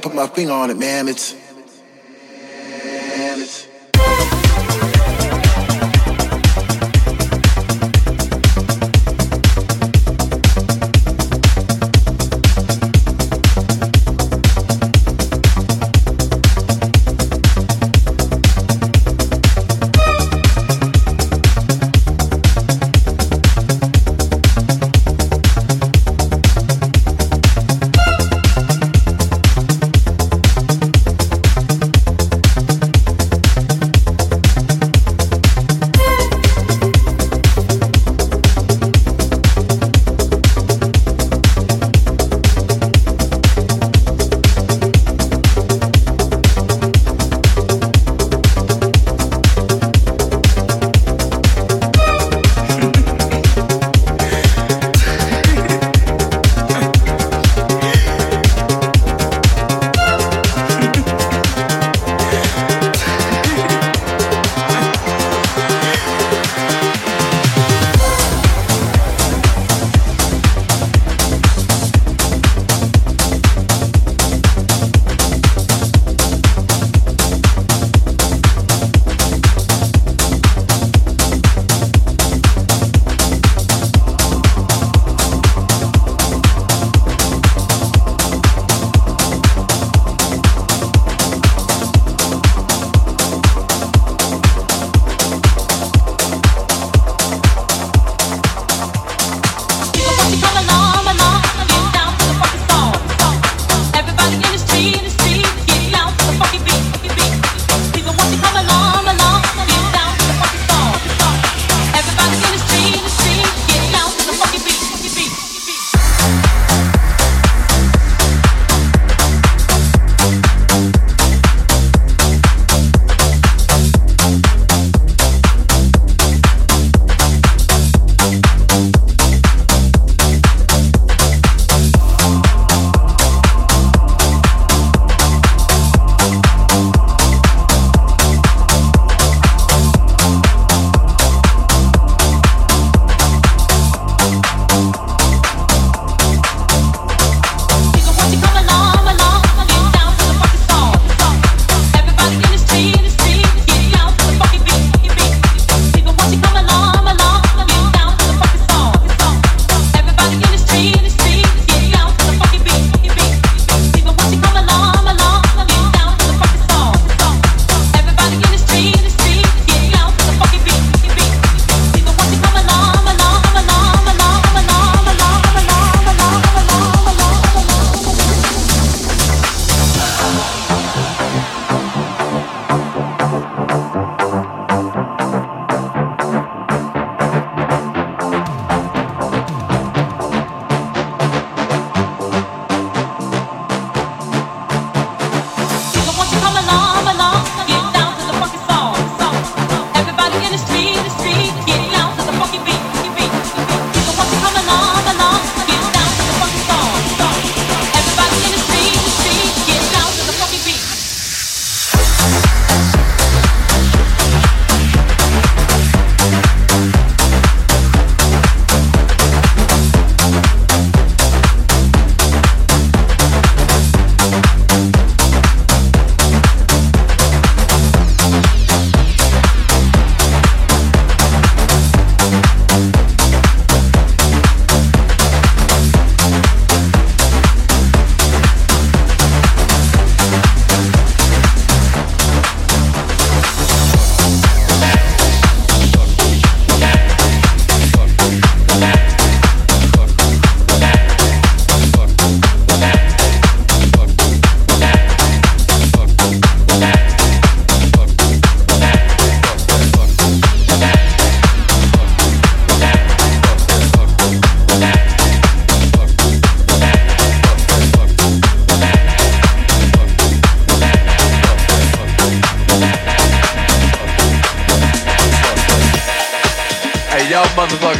Put my finger on it, man. It's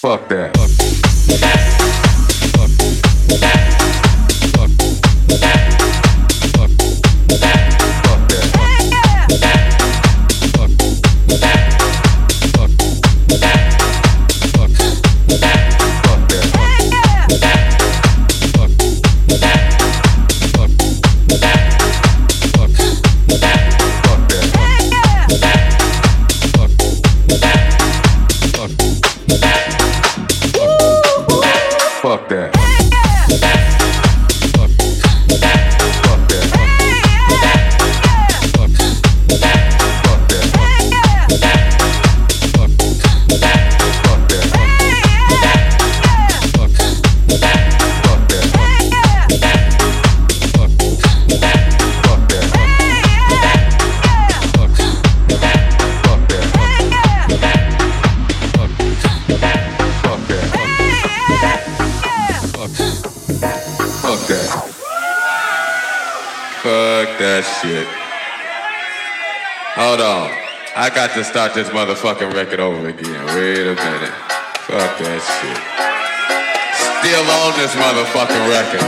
Fuck that. Got to start this motherfucking record over again. Wait a minute. Fuck that shit. Still on this motherfucking record.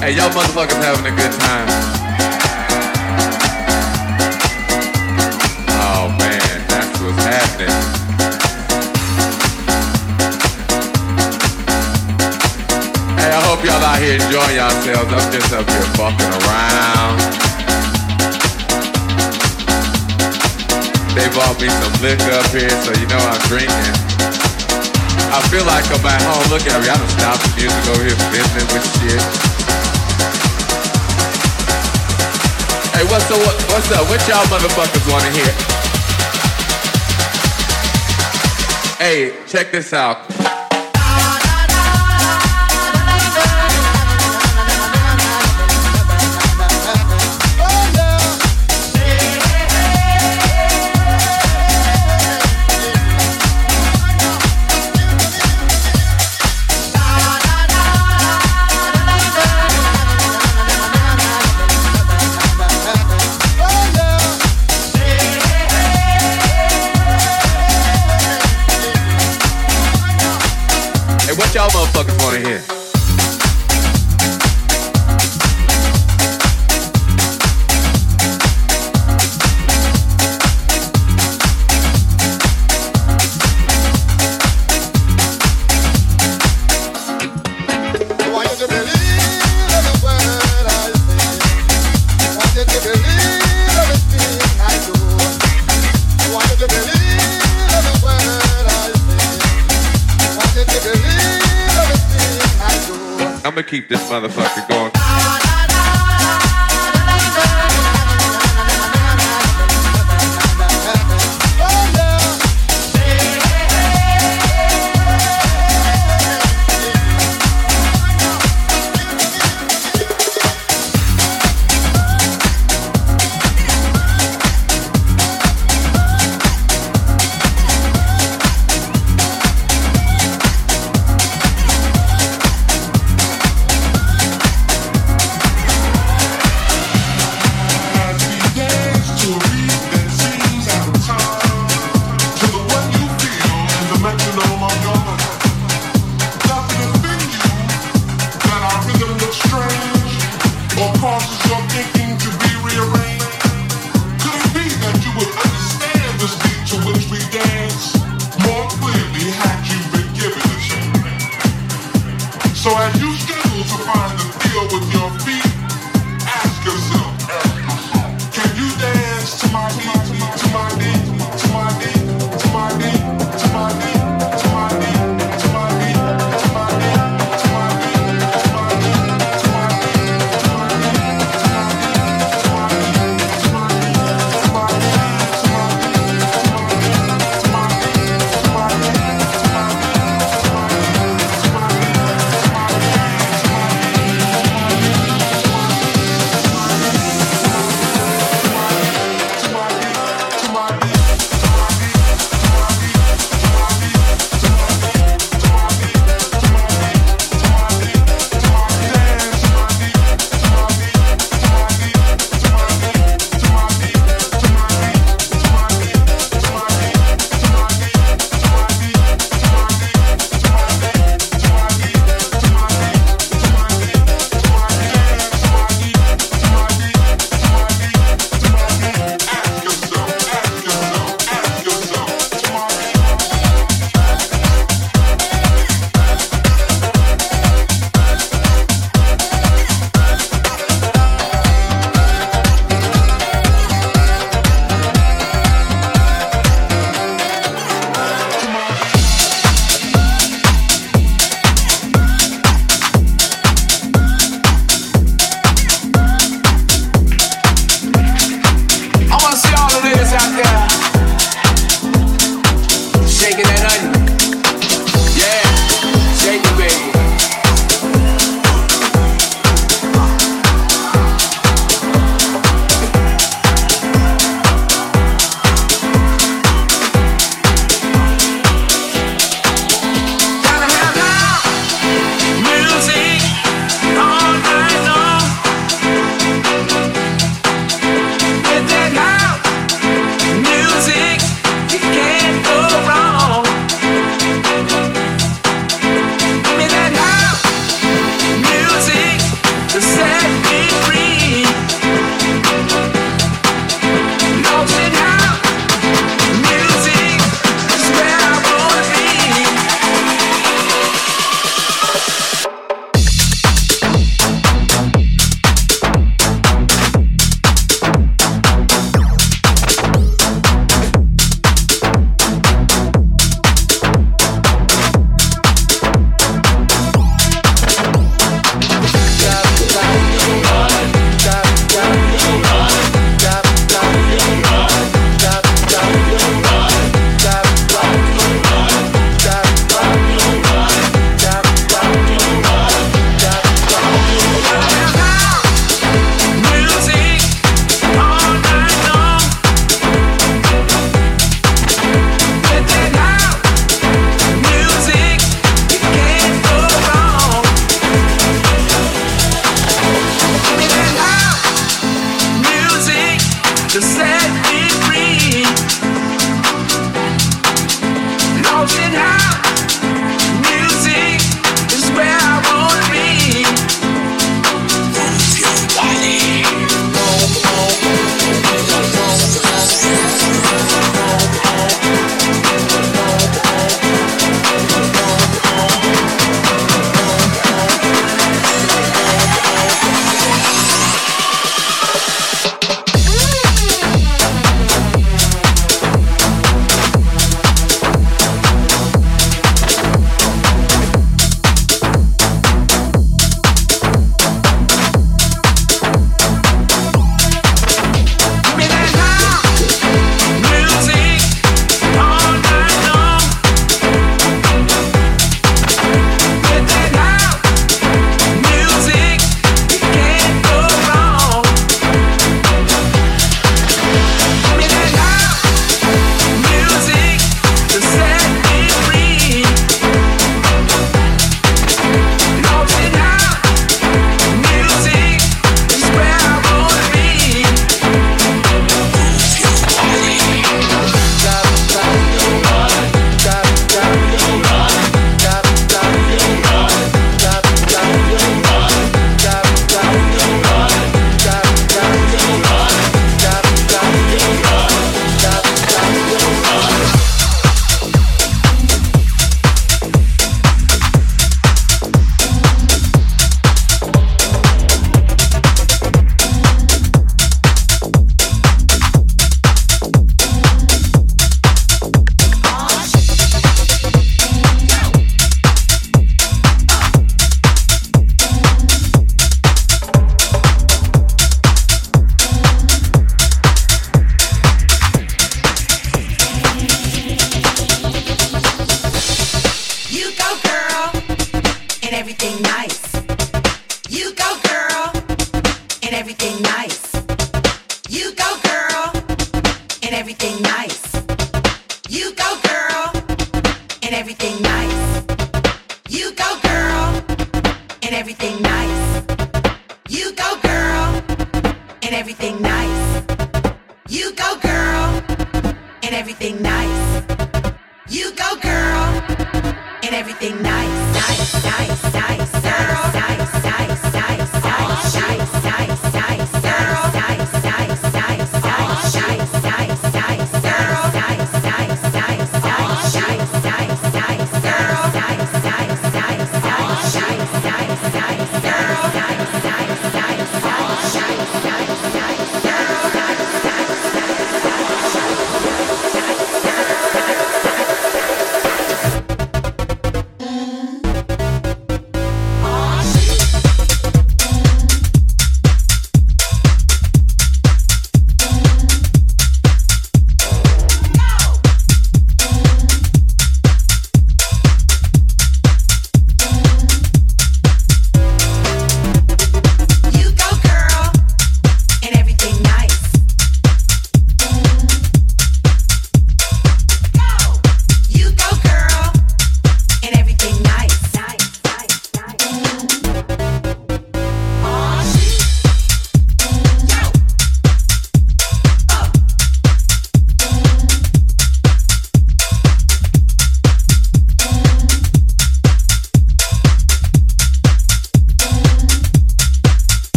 Hey, y'all motherfuckers having a good time? Enjoying yourselves. I'm just up here fucking around. They bought me some liquor up here, so you know I'm drinking. I feel like I'm at home. Look at me, I done stopped the music over here fiddling with shit. Hey, what's up? What's up? What y'all motherfuckers wanna hear? Hey, check this out. motherfucker.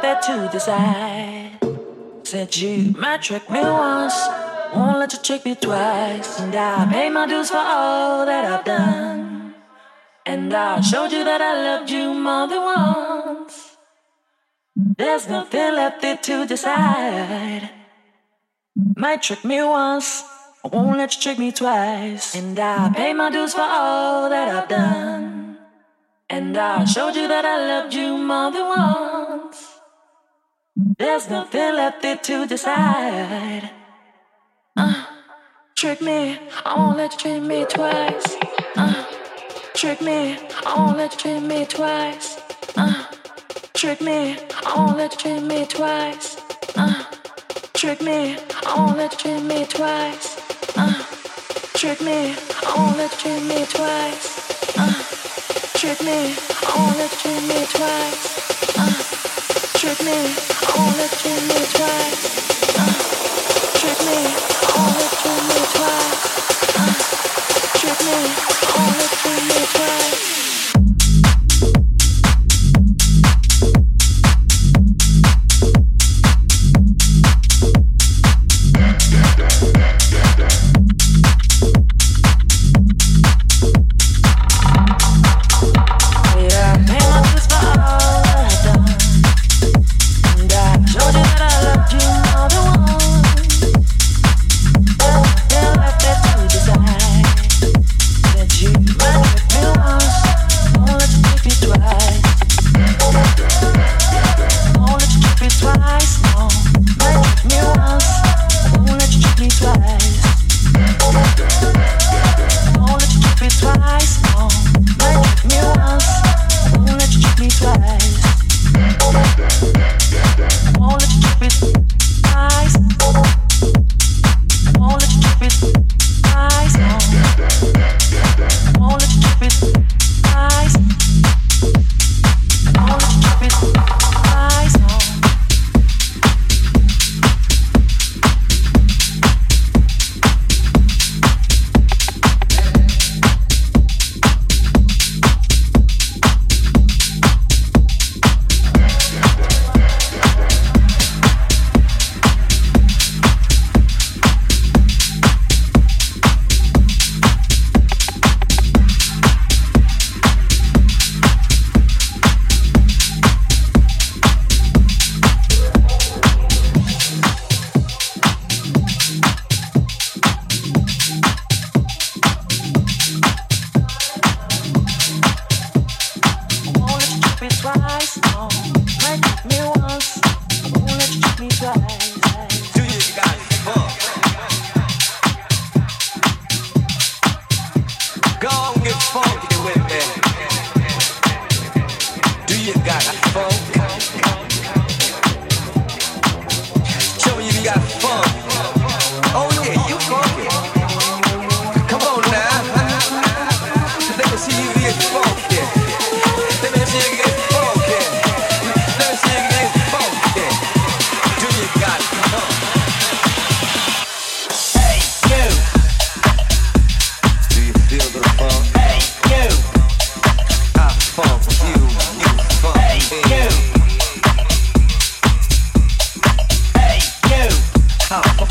Keep this motherfucker going. trick me once, won't let you trick me twice. And I paid my dues for all that I've done. And I showed you that I loved you more than once. There's nothing left there to decide. Might trick me once, I won't let you trick me twice. And I paid my dues for all that I've done. And I showed you that I loved you more than once. There's nothing left there to decide. Uh, trick me. I won't let you treat me twice. Uh, trick me. I won't let you treat me twice. Uh, trick me. I won't let you treat me twice. Uh, trick me. I won't let you treat me twice. Uh, trick me. I won't let you treat me twice. Uh, trick me. I won't let you treat me twice. Uh, trick me. Let you treat me twice. Uh,